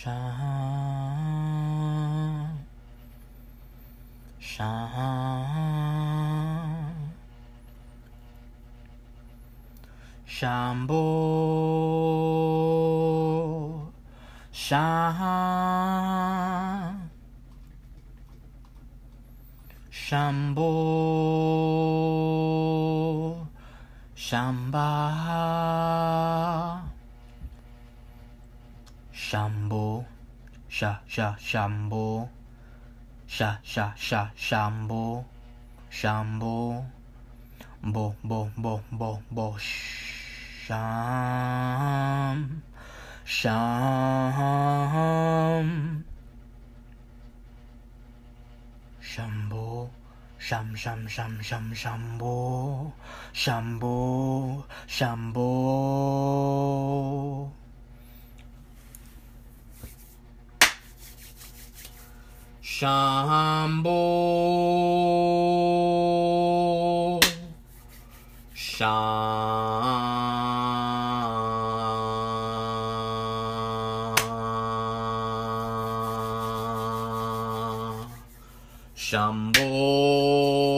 Sham. Sham. Shambo. Sham. Shambo. Shamba. Shambo. Sha Sha Shambho, Sha Sha Sha Shambho, Shambho, Bo Bo Bo Bo Bo. Sham, Sham, Shambho. Sham sham sham sham shambho, shambho, shambho. Shambo. Sham. Shambo.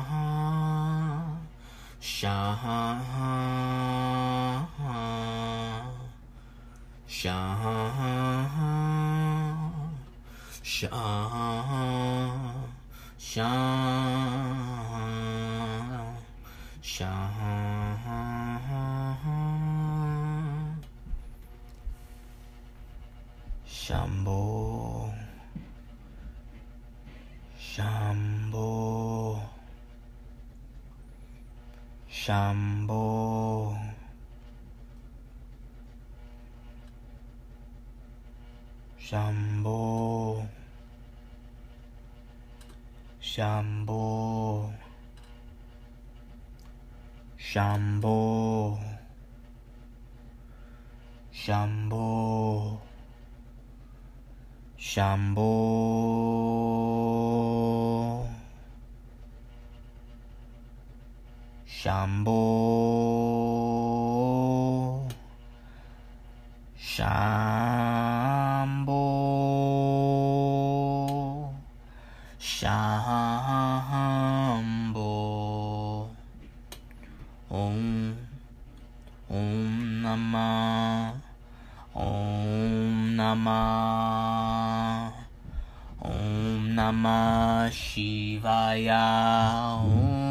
Sha. Sha. Sha. Sha. Sha. Shambho. Shambho. Shambho. Shambho. Shambho. Shambho. Shambho. Shambho. Shambho. Shambho. Shambho. Om. Om Namah. Om Namah. Om Namah Shivaya. Om.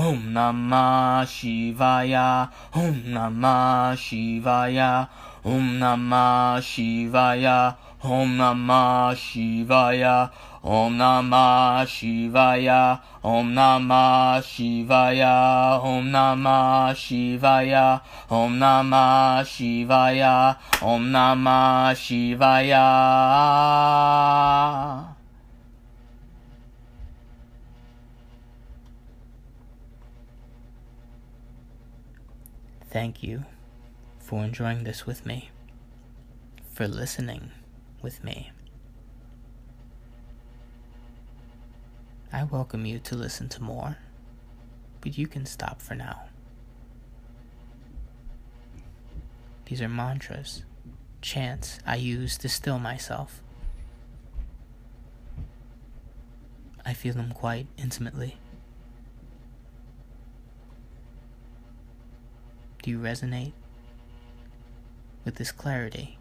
オンナマシバヤ、オンナマシバヤ、オンナマシバヤ、オンナマシバヤ、オンナマシバヤ、オンナマシバヤ、オンナマシバヤ、オンナマシバヤ、オン。Thank you for enjoying this with me, for listening with me. I welcome you to listen to more, but you can stop for now. These are mantras, chants I use to still myself. I feel them quite intimately. Do you resonate with this clarity?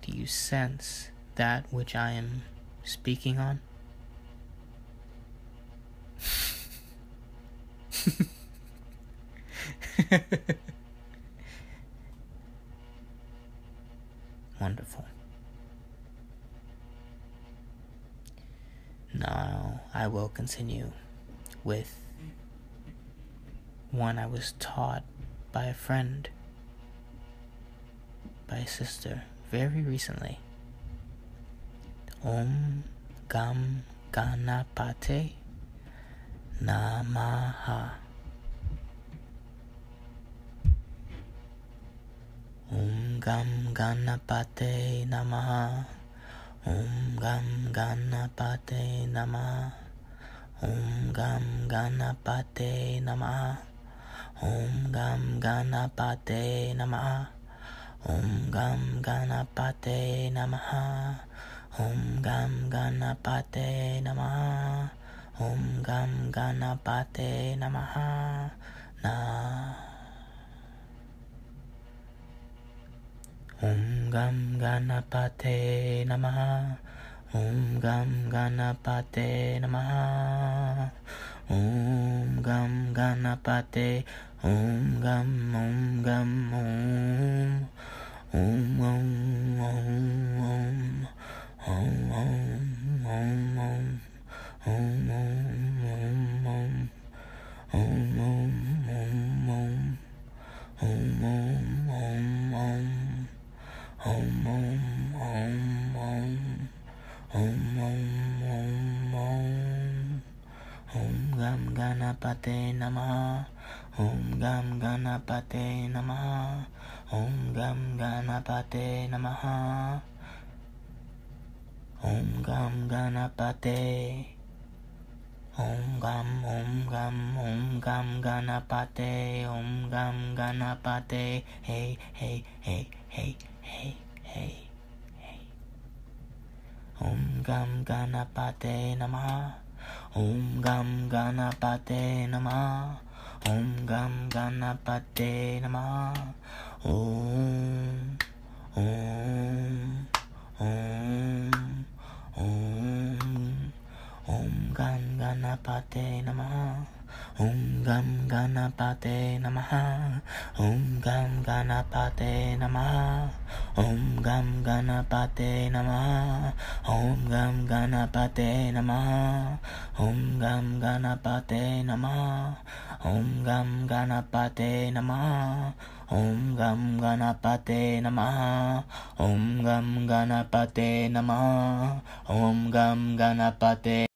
Do you sense that which I am speaking on? Wonderful. Now I will continue with one I was taught by a friend, by a sister, very recently. Om Gam Ganapate Namaha. Om Gam Ganapate Namaha. Om Gam Ganapate Namaha. Om Gam Ganapate Namaha. Om Gam Ganapate Namaha. Om Gam Ganapate Namaha. Om Gam Ganapate Namaha. Om Gam Ganapate Namaha. Na. Om Gam Ganapate Namaha. Om Gam Ganapate Namaha. Om Gam Ganapate. Om Gam Om Gam Om. Om Om Om Ganapate Namaha Om Gam Ganapate Namaha Om Gam Ganapate Namaha Om Gam Ganapate. Om Gam Om Gam Om Gam Ganapate. Om Gam Ganapate. Hey hey hey hey hey hey hey. Om Gam Ganapate Namaha Om Gam Ganapate Nama Om Gam Ganapate Nama Om Om Om Om Om Gam Ganapate Namaha Om Gam Ganapate Namaha Om Gam Ganapate Namaha Om Gam Ganapate Namaha Om Gam Ganapate Namaha Om Gam Ganapate Namaha Om Gam Ganapate Namaha Om Gam Ganapate Namaha Om Gam Ganapate Namaha Om Gam Ganapate